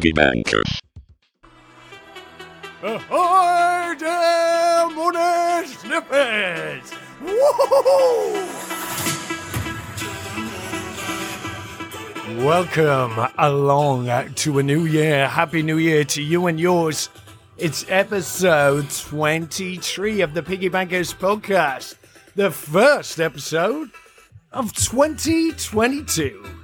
Piggy. Ahoy money snippets! Woohoo! Welcome along to a new year. Happy New Year to you and yours. It's episode 23 of the Piggy Bankers podcast, the first episode of 2022.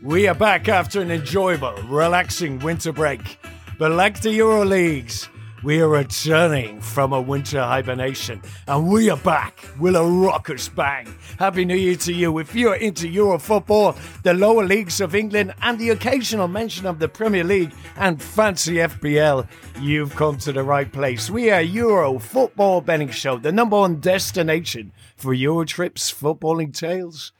We are back after an enjoyable, relaxing winter break. But like the Euro Leagues, we are returning from a winter hibernation and we are back with a raucous bang. Happy New Year to you. If you're into Euro football, the lower leagues of England, and the occasional mention of the Premier League and fancy FPL, you've come to the right place. We are Euro Football Betting Show, the number one destination for Euro trips, footballing tales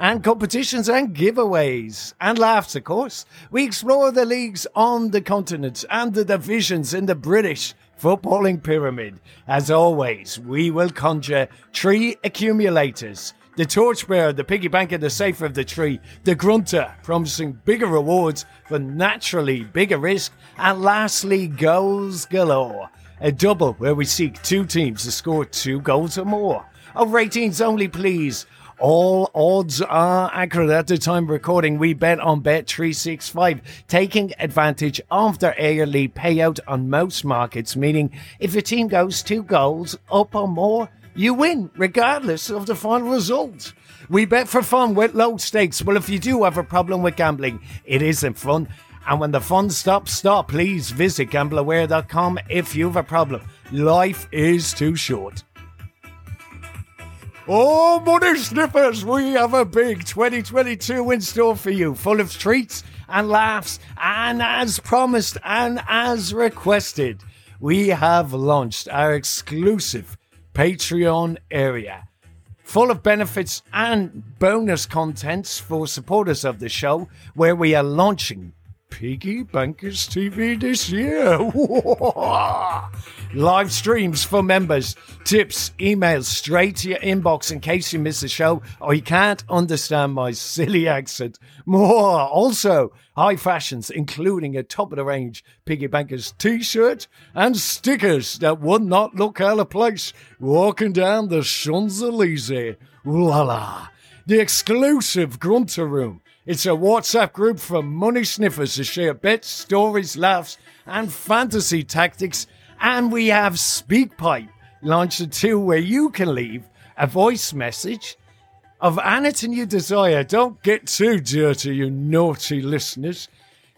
and competitions and giveaways and laughs, of course. We explore the leagues on the continent and the divisions in the British footballing pyramid. As always, we will conjure tree accumulators. The torchbearer, the piggy banker, the safer of the tree, the grunter, promising bigger rewards for naturally bigger risk, and lastly, goals galore. A double where we seek two teams to score two goals or more. Over 18s only, please. All odds are accurate at the time of recording. We bet on Bet365, taking advantage of their early payout on most markets, meaning if your team goes two goals up or more, you win, regardless of the final result. We bet for fun with low stakes. Well, if you do have a problem with gambling, it isn't fun. And when the fun stops, stop. Please visit gambleaware.com if you have a problem. Life is too short. Oh, money sniffers, we have a big 2022 in store for you, full of treats and laughs. And as promised and as requested, we have launched our exclusive Patreon area. Full of benefits and bonus contents for supporters of the show, where we are launching Piggy Bankers TV this year. Live streams for members, tips, emails straight to your inbox in case you miss the show or you can't understand my silly accent. More. Also, high fashions, including a top of the range Piggy Bankers t shirt and stickers that would not look out of place walking down the Champs Elysees. La la. The exclusive Grunter Room it's a WhatsApp group for money sniffers to share bets, stories, laughs, and fantasy tactics. And we have SpeakPipe, launched a tool where you can leave a voice message of anything you desire. Don't get too dirty, you naughty listeners.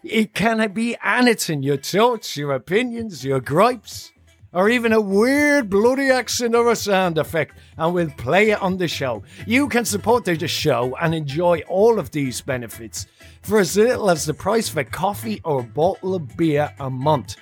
It can be anything your thoughts, your opinions, your gripes or even a weird bloody accent or a sound effect, and we'll play it on the show. You can support the show and enjoy all of these benefits for as little as the price of a coffee or a bottle of beer a month.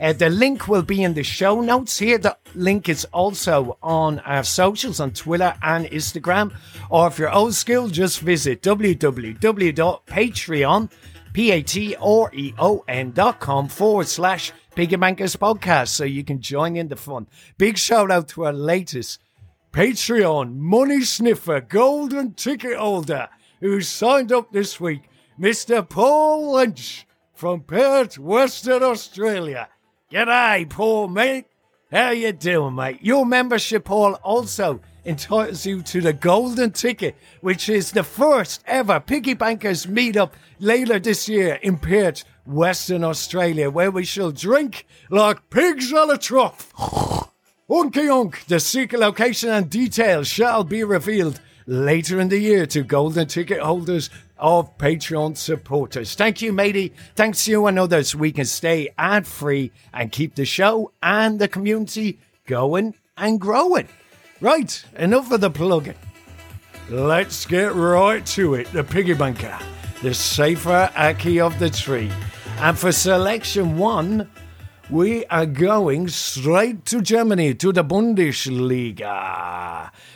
Uh, the link will be in the show notes here. The link is also on our socials on Twitter and Instagram. Or if you're old school, just visit www.patreon.com P-A-T-R-E-O-N dot com forward slash Piggy Bankers podcast so you can join in the fun. Big shout out to our latest Patreon money sniffer golden ticket holder who signed up this week, Mr. Paul Lynch from Perth, Western Australia. G'day, Paul, mate. How you doing, mate? Your membership, hall also entitles you to the golden ticket, which is the first ever Piggy Bankers meetup later this year in Perth, Western Australia, where we shall drink like pigs on a trough. Unky unk, the secret location and details shall be revealed later in the year to golden ticket holders of Patreon supporters. Thank you, matey. Thanks to you and others, we can stay ad free and keep the show and the community going and growing. Right, enough of the plugging. Let's get right to it. The piggy banker, the safer Aki of the tree. And for selection one, we are going straight to Germany, to the Bundesliga.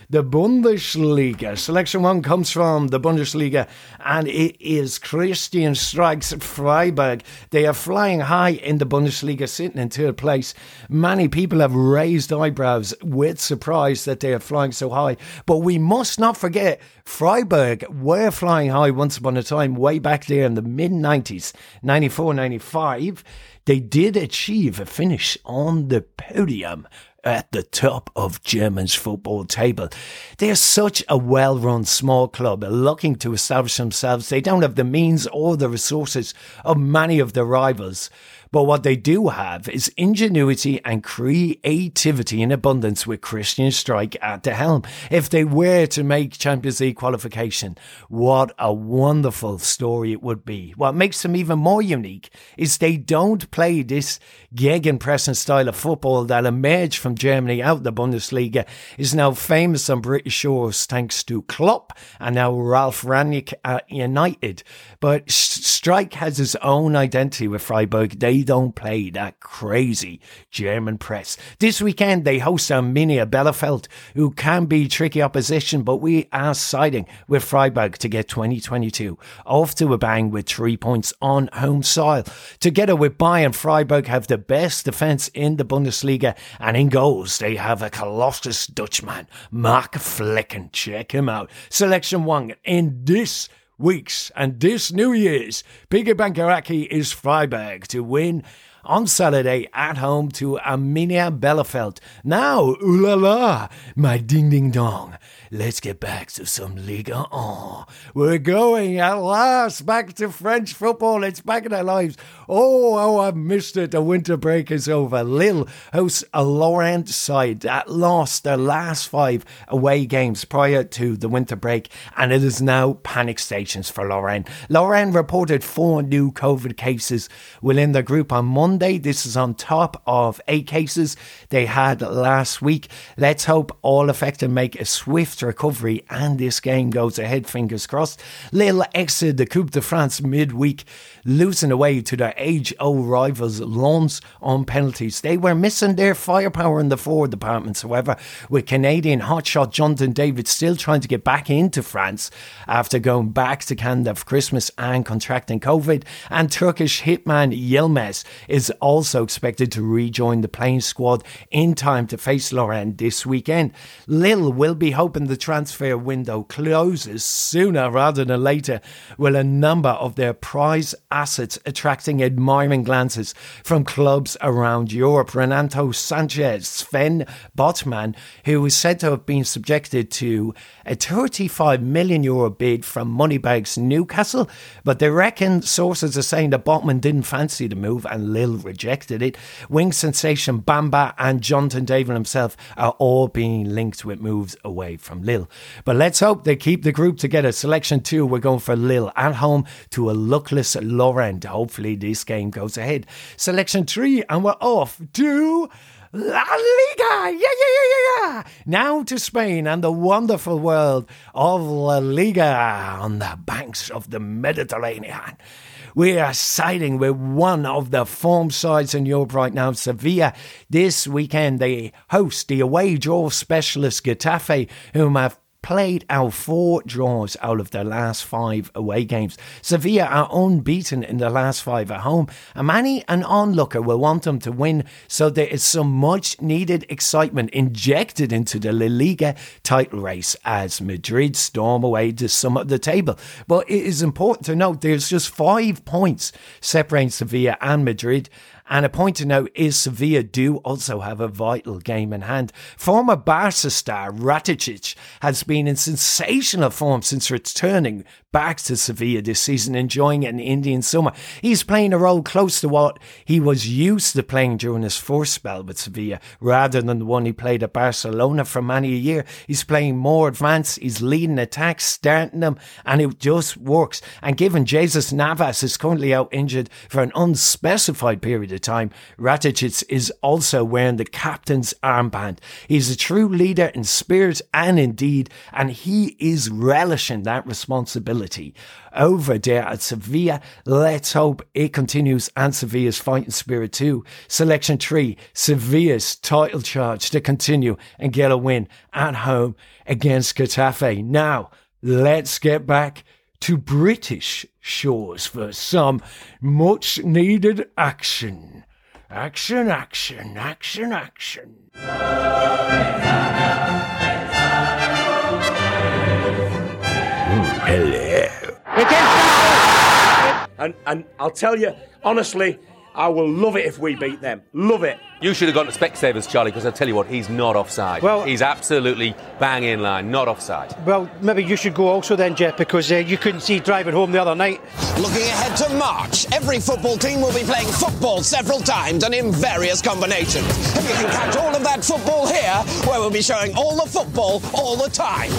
The Bundesliga. Selection one comes from the Bundesliga, and it is Christian Streich Freiburg. They are flying high in the Bundesliga, sitting in third place. Many people have raised eyebrows with surprise that they are flying so high. But we must not forget Freiburg were flying high once upon a time, way back there in the mid 90s, 94, 95 they did achieve a finish on the podium at the top of Germany's football table. They are such a well run small club looking to establish themselves. They don't have the means or the resources of many of their rivals. But what they do have is ingenuity and creativity in abundance with Christian Streich at the helm. If they were to make Champions League qualification, what a wonderful story it would be. What makes them even more unique is they don't play this gegenpressing style of football that emerged from Germany out the Bundesliga, is now famous on British shores thanks to Klopp and now Ralf Rangnick at United. But Streich has his own identity with Freiburg. They don't play that crazy German press. This weekend they host Arminia Bielefeld, who can be tricky opposition, but we are siding with Freiburg to get 2022 off to a bang with three points on home soil. Together with Bayern, Freiburg have the best defence in the Bundesliga, and in goals they have a colossus Dutchman, Mark Flekken. Check him out. Selection one in this weeks and this New Year's, Peter Bankaraki is Freiburg to win on Saturday at home to Arminia Bielefeld. Now, ooh la la, my ding ding dong. Let's get back to some Liga 1. We're going at last back to French football. It's back in our lives. Oh, oh, I've missed it. The winter break is over. Lille hosts a Lorient side that lost their last five away games prior to the winter break, and it is now panic stations for Lorient. Lorient reported four new COVID cases within the group on Monday. This is on top of eight cases they had last week. Let's hope all affected make a swift recovery and this game goes ahead, fingers crossed. Lille exited the Coupe de France midweek, losing away to their age old rivals Lens on penalties. They were missing their firepower in the forward departments, however, with Canadian hotshot Jonathan David still trying to get back into France after going back to Canada for Christmas and contracting COVID. And Turkish hitman Yilmaz is also expected to rejoin the playing squad in time to face Lorient this weekend. Lille will be hoping the transfer window closes sooner rather than later, with a number of their prize assets attracting admiring glances from clubs around Europe. Renato Sanches, Sven Botman, who is said to have been subjected to a 35 million euro bid from Moneybags Newcastle, but they reckon sources are saying that Botman didn't fancy the move and Lille rejected it. Wing sensation Bamba and Jonathan David himself are all being linked with moves away from from Lille. But let's hope they keep the group together. Selection two, we're going for Lille at home to a luckless Lorient. Hopefully, this game goes ahead. Selection three, and we're off to. La Liga! Yeah, yeah, yeah, yeah, yeah! Now to Spain and the wonderful world of La Liga on the banks of the Mediterranean. We are siding with one of the form sides in Europe right now, Sevilla. This weekend, they host the away draw specialist Getafe, whom have played out four draws out of their last five away games. Sevilla are unbeaten in the last five at home, and many an onlooker will want them to win, so there is some much needed excitement injected into the La Liga title race as Madrid storm away to of the table. But it is important to note there's just five points separating Sevilla and Madrid, and a point to note is Sevilla do also have a vital game in hand. Former Barca star Rakitic has been in sensational form since returning back to Sevilla this season, enjoying an Indian summer. He's playing a role close to what he was used to playing during his first spell with Sevilla, rather than the one he played at Barcelona for many a year. He's playing more advanced, he's leading attacks, starting them, and it just works. And given Jesus Navas is currently out injured for an unspecified period of time, Rakitic is also wearing the captain's armband. He's a true leader in spirit and in deed, and he is relishing that responsibility stability over there at Sevilla. Let's hope it continues and Sevilla's fighting spirit too. Selection three, Sevilla's title charge to continue and get a win at home against Getafe. Now, let's get back to British shores for some much needed action. Action, action, action, action. hello. And, and I'll tell you, honestly, I will love it if we beat them. Love it. You should have gone to Specsavers, Charlie, because I'll tell you what, he's not offside. Well, he's absolutely bang in line, not offside. Well, maybe you should go also then, Jeff, because uh, you couldn't see driving home the other night. Looking ahead to March, every football team will be playing football several times and in various combinations. And you can catch all of that football here, where we'll be showing all the football all the time.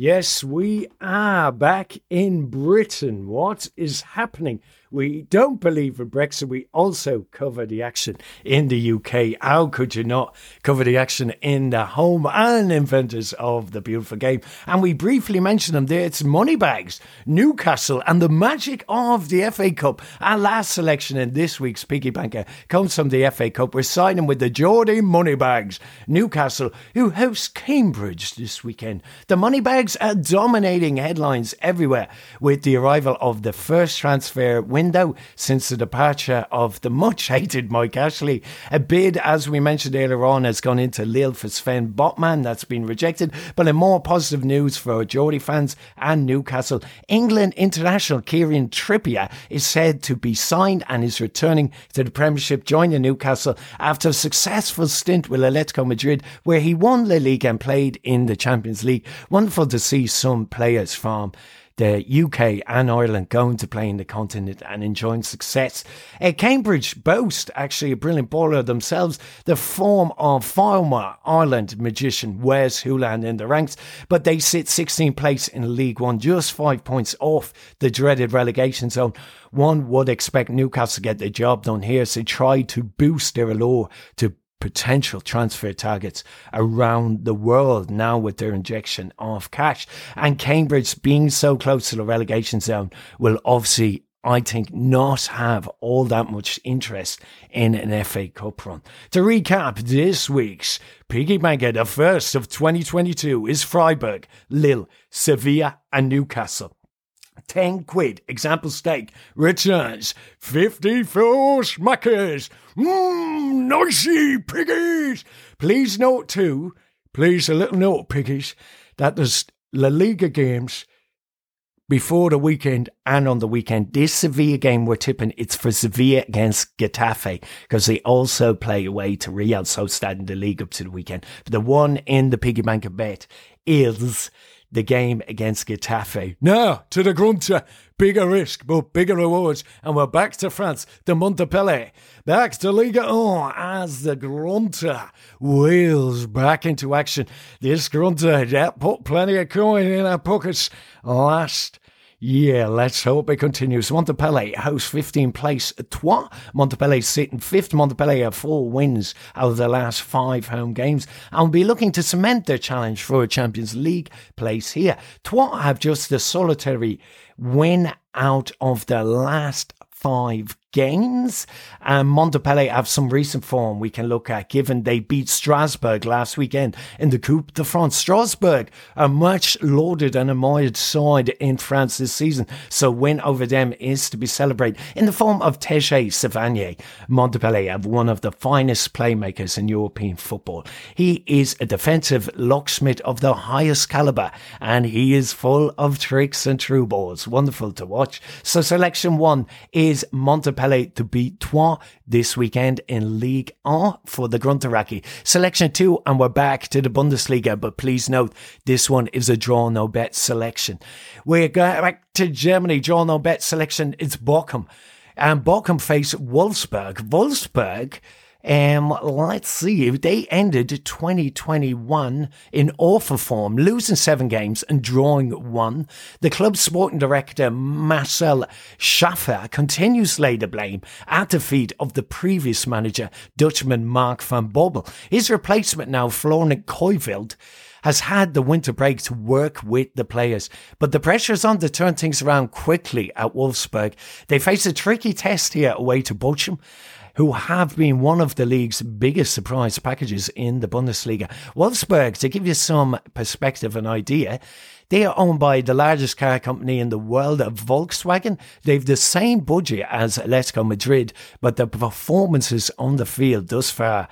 Yes, we are back in Britain. What is happening? We don't believe in Brexit. We also cover the action in the UK. How could you not cover the action in the home and inventors of the beautiful game? And we briefly mentioned them there. It's Moneybags, Newcastle, and the magic of the FA Cup. Our last selection in this week's Piggy Banker comes from the FA Cup. We're signing with the Geordie Moneybags, Newcastle, who hosts Cambridge this weekend. The Moneybags are dominating headlines everywhere with the arrival of the first transfer window since the departure of the much hated Mike Ashley. A bid, as we mentioned earlier on, has gone into Lille for Sven Botman. That's been rejected. But in more positive news for Geordie fans and Newcastle, England international Kieran Trippier is said to be signed and is returning to the Premiership, joining Newcastle after a successful stint with Atletico Madrid, where he won La Liga and played in the Champions League. Wonderful to see some players from the UK and Ireland going to play in the continent and enjoying success. Uh, Cambridge boast actually a brilliant bowler themselves, the form of former Ireland magician Wes Hoolahan in the ranks, but they sit 16th place in League One, just five points off the dreaded relegation zone. One would expect Newcastle to get the job done here, so try to boost their allure to potential transfer targets around the world now with their injection of cash. And Cambridge being so close to the relegation zone will obviously I think not have all that much interest in an FA Cup run. To recap this week's Piggy Banker, the first of 2022 is Freiburg, Lille, Sevilla and Newcastle. 10 quid example steak returns 54 smackers. Mmm, nicey piggies. Please note too, please a little note, piggies, that there's La Liga games before the weekend and on the weekend. This Sevilla game we're tipping, it's for Sevilla against Getafe because they also play away to Real Sociedad in the league up to the weekend. But the one in the piggy bank of bet is the game against Getafe. Now to the Grunter. Bigger risk, but bigger rewards. And we're back to France, to Montpellier. Back to Liga 1 as the Grunter wheels back into action. This Grunter that put plenty of coin in our pockets last yeah, let's hope it continues. Montpellier hosts 15th place at Troyes. Montpellier sitting fifth. Montpellier have four wins out of the last five home games and will be looking to cement their challenge for a Champions League place here. Troyes have just the solitary win out of the last five games. And Montpellier have some recent form we can look at, given they beat Strasbourg last weekend in the Coupe de France. Strasbourg, a much lauded and admired side in France this season, so win over them is to be celebrated in the form of Téji Savanier. Montpellier have one of the finest playmakers in European football. He is a defensive locksmith of the highest caliber, and he is full of tricks and true balls. Wonderful to watch. So selection one is Montpellier to beat Troyes this weekend in League 1 for the Grunteraki. Selection 2, and we're back to the Bundesliga, but please note this one is a draw no bet selection. We're going back to Germany, draw no bet selection. It's Bochum. And Bochum face Wolfsburg. Wolfsburg um, let's see. They ended 2021 in awful form, losing seven games and drawing one. The club's sporting director, Marcel Schäfer, continues to lay the blame at the feet of the previous manager, Dutchman Mark van Bommel. His replacement now, Florian Kohfeldt, has had the winter break to work with the players, but the pressure is on to turn things around quickly at Wolfsburg. They face a tricky test here away to Bochum who have been one of the league's biggest surprise packages in the Bundesliga. Wolfsburg, to give you some perspective and idea, they are owned by the largest car company in the world, Volkswagen. They've the same budget as Atletico Madrid, but the performances on the field thus far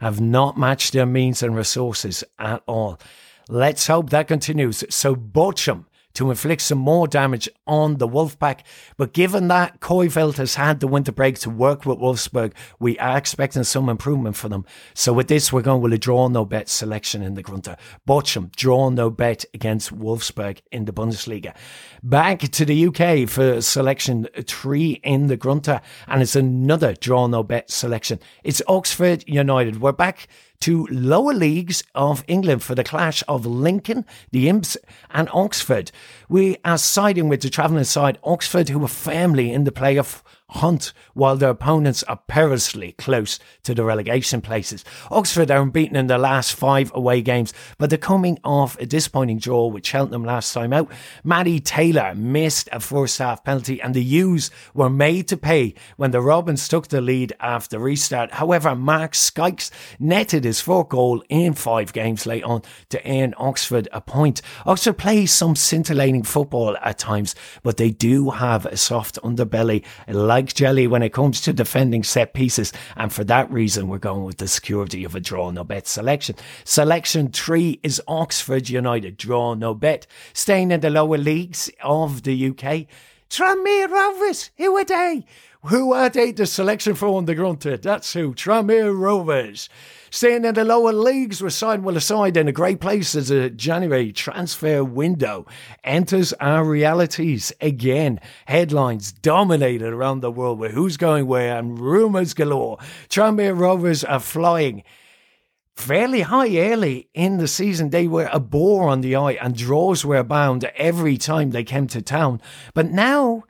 have not matched their means and resources at all. Let's hope that continues. So Bochum to inflict some more damage on the Wolfpack. But given that Kohfeldt has had the winter break to work with Wolfsburg, we are expecting some improvement for them. So with this, we're going with a draw no bet selection in the Grunter. Bochum, draw no bet against Wolfsburg in the Bundesliga. Back to the UK for selection three in the Grunter, and it's another draw no bet selection. It's Oxford United. We're back to lower leagues of England for the clash of Lincoln, the Imps, and Oxford. We are siding with the travelling side Oxford, who are firmly in the playoff hunt while their opponents are perilously close to the relegation places. Oxford are unbeaten in their last five away games, but they're coming off a disappointing draw with Cheltenham last time out. Matty Taylor missed a first half penalty and the U's were made to pay when the Robins took the lead after restart. However, Mark Sykes netted his fourth goal in five games late on to earn Oxford a point. Oxford plays some scintillating football at times, but they do have a soft underbelly like jelly when it comes to defending set pieces. And for that reason, we're going with the security of a draw no bet selection. Selection three is Oxford United, draw no bet. Staying in the lower leagues of the UK, Tranmere Rovers, who are they? Who are they? The selection for grunted. That's who. Tranmere Rovers. Staying in the lower leagues with side will aside in a great place as a January transfer window enters our realities again. Headlines dominated around the world with who's going where and rumours galore. Tranmere Rovers are flying fairly high early in the season. They were a bore on the eye and draws were bound every time they came to town. But now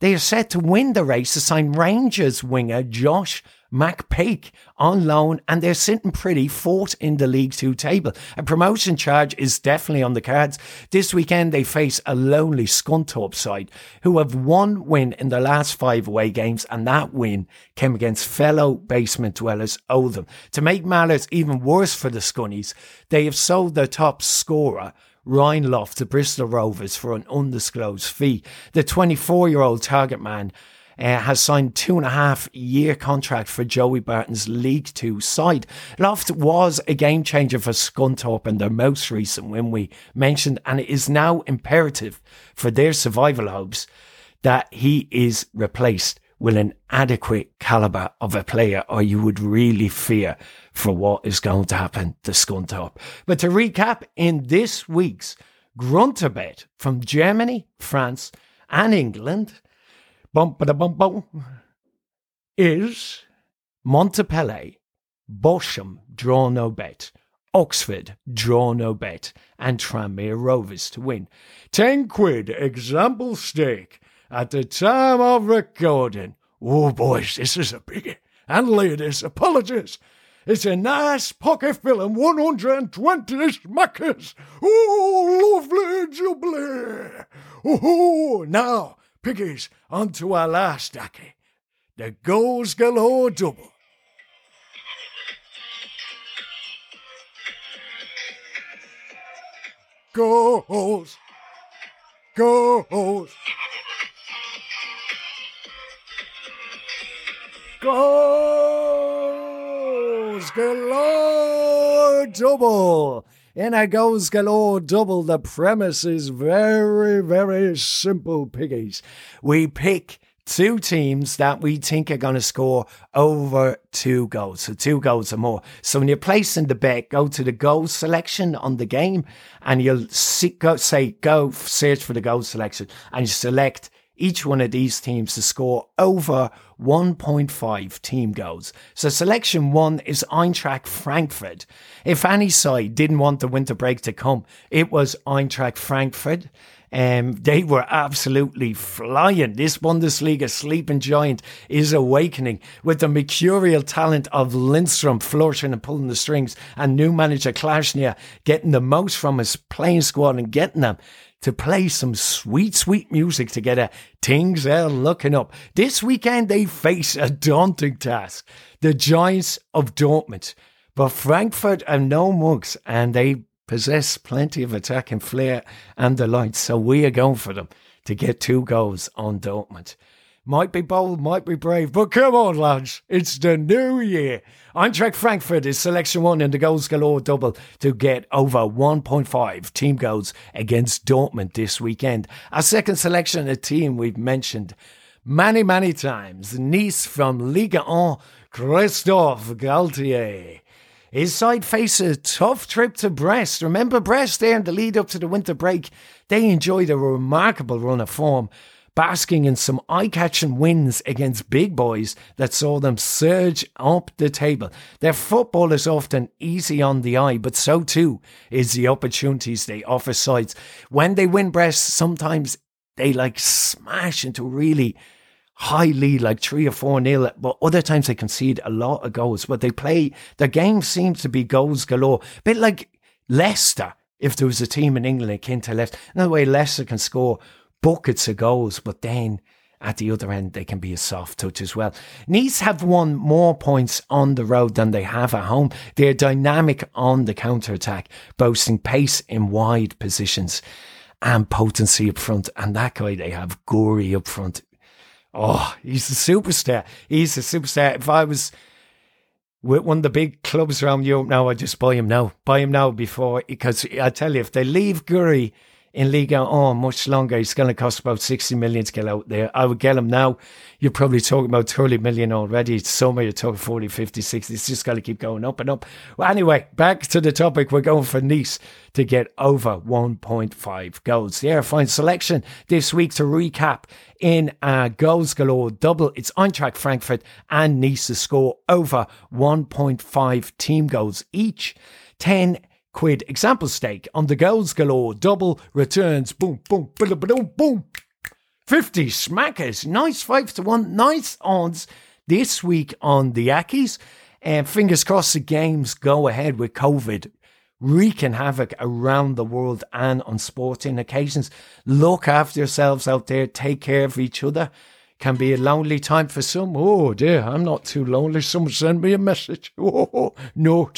they are set to win the race to sign Rangers winger Josh McPake on loan, and they're sitting pretty fourth in the League Two table. A promotion charge is definitely on the cards. This weekend they face a lonely Scunthorpe side who have one win in the last five away games, and that win came against fellow basement dwellers Oldham. To make matters even worse for the Scunnies, they have sold their top scorer. Ryan Loft to Bristol Rovers for an undisclosed fee. The 24 year old target man uh, has signed two and a half year contract for Joey Barton's League Two side. Loft was a game changer for Scunthorpe in their most recent win we mentioned, and it is now imperative for their survival hopes that he is replaced with an adequate caliber of a player, or you would really fear for what is going to happen to Scunthorpe. But to recap, in this week's Grunterbet from Germany, France, and England, bum bum bum is Montpellier, Bochum, draw no bet, Oxford, draw no bet, and Tranmere Rovers to win. 10 quid example stake at the time of recording. Oh, boys, this is a biggie. And ladies, apologies. It's a nice pocket filling 120 smackers. Oh, lovely jubilee. Oh, now Piggies, on to our last ducky. The goals galore double. Goals! Goals! Goals galore double! In a goals galore double, the premise is very, very simple, piggies. We pick two teams that we think are going to score over two goals. So two goals or more. So when you're placing the bet, go to the goal selection on the game and you'll see, go, say, go search for the goal selection and you select each one of these teams to score over 1.5 team goals. So selection one is Eintracht Frankfurt. If any side didn't want the winter break to come, it was Eintracht Frankfurt. Um, they were absolutely flying. This Bundesliga sleeping giant is awakening with the mercurial talent of Lindstrom flourishing and pulling the strings, and new manager Glasner getting the most from his playing squad and getting them to play some sweet, sweet music together. Things are looking up. This weekend they face a daunting task. The Giants of Dortmund. But Frankfurt are no mugs and they possess plenty of attacking flair and the delight. So we are going for them to get two goals on Dortmund. Might be bold, might be brave, but come on, lads. It's the new year. Eintracht Frankfurt is selection one in the goals galore double to get over 1.5 team goals against Dortmund this weekend. Our second selection, a team we've mentioned many, many times. Nice from Ligue 1, Christophe Galtier. His side face a tough trip to Brest. Remember Brest there in the lead up to the winter break? They enjoyed a remarkable run of form basking in some eye catching wins against big boys that saw them surge up the table. Their football is often easy on the eye, but so too is the opportunities they offer sides. When they win Brest, sometimes they like smash into really high lead, like three or four nil, but other times they concede a lot of goals. But they play, their game seems to be goals galore. A bit like Leicester, if there was a team in England akin to Leicester. Another way Leicester can score buckets of goals, but then at the other end, they can be a soft touch as well. Nice have won more points on the road than they have at home. They're dynamic on the counter attack, boasting pace in wide positions and potency up front. And that guy they have, Gouiri up front. Oh, he's a superstar. He's a superstar. If I was with one of the big clubs around Europe now, I'd just buy him now. Buy him now before, because I tell you, if they leave Gouiri in Liga on oh, much longer. He's going to cost about 60 million to get out there. I would get him now. You're probably talking about 30 million already. Somewhere you're talking 40, 50, 60. It's just got to keep going up and up. Well, anyway, back to the topic. We're going for Nice to get over 1.5 goals. Yeah, fine selection this week to recap in a goals galore double. It's Eintracht Frankfurt and Nice to score over 1.5 team goals each. 10 quid example stake on the goals galore double returns. Boom, boom, boom, boom, boom. 50 smackers. Nice 5 to 1. Nice odds this week on the Ackies. And fingers crossed the games go ahead with COVID wreaking havoc around the world and on sporting occasions. Look after yourselves out there. Take care of each other. Can be a lonely time for some. Oh dear, I'm not too lonely. Someone send me a message. Oh, no.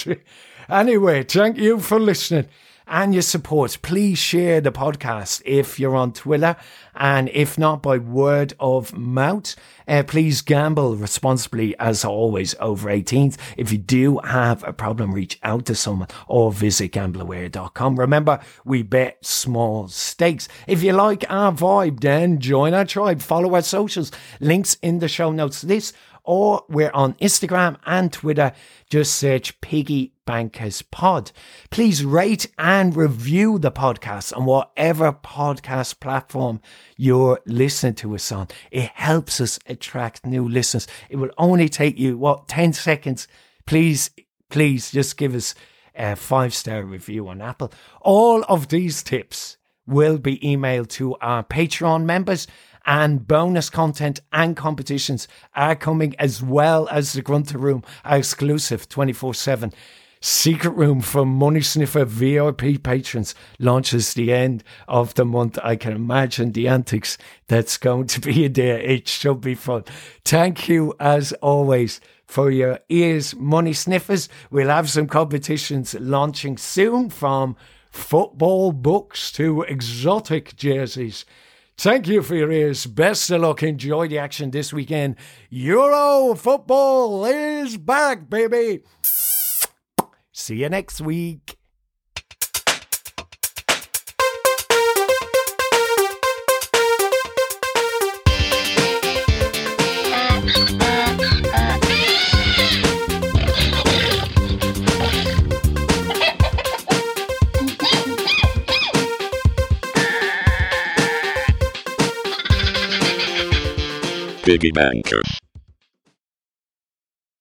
Anyway, thank you for listening and your support. Please share the podcast if you're on Twitter and if not by word of mouth. Uh, please gamble responsibly as always over 18s. If you do have a problem, reach out to someone or visit gambleaware.com. Remember, we bet small stakes. If you like our vibe, then join our tribe. Follow our socials. Links in the show notes. This or we're on Instagram and Twitter. Just search Piggy Bankers Pod. Please rate and review the podcast on whatever podcast platform you're listening to us on. It helps us attract new listeners. It will only take you, what, 10 seconds. Please, please just give us a five star review on Apple. All of these tips will be emailed to our Patreon members and bonus content and competitions are coming as well as the Grunter Room, our exclusive 24 7 secret room for Money Sniffer VIP patrons launches the end of the month. I can imagine the antics that's going to be in there. It should be fun. Thank you as always for your ears, Money Sniffers. We'll have some competitions launching soon from football books to exotic jerseys. Thank you for your ears. Best of luck. Enjoy the action this weekend. Euro football is back, baby. See you next week. Piggy Bankers.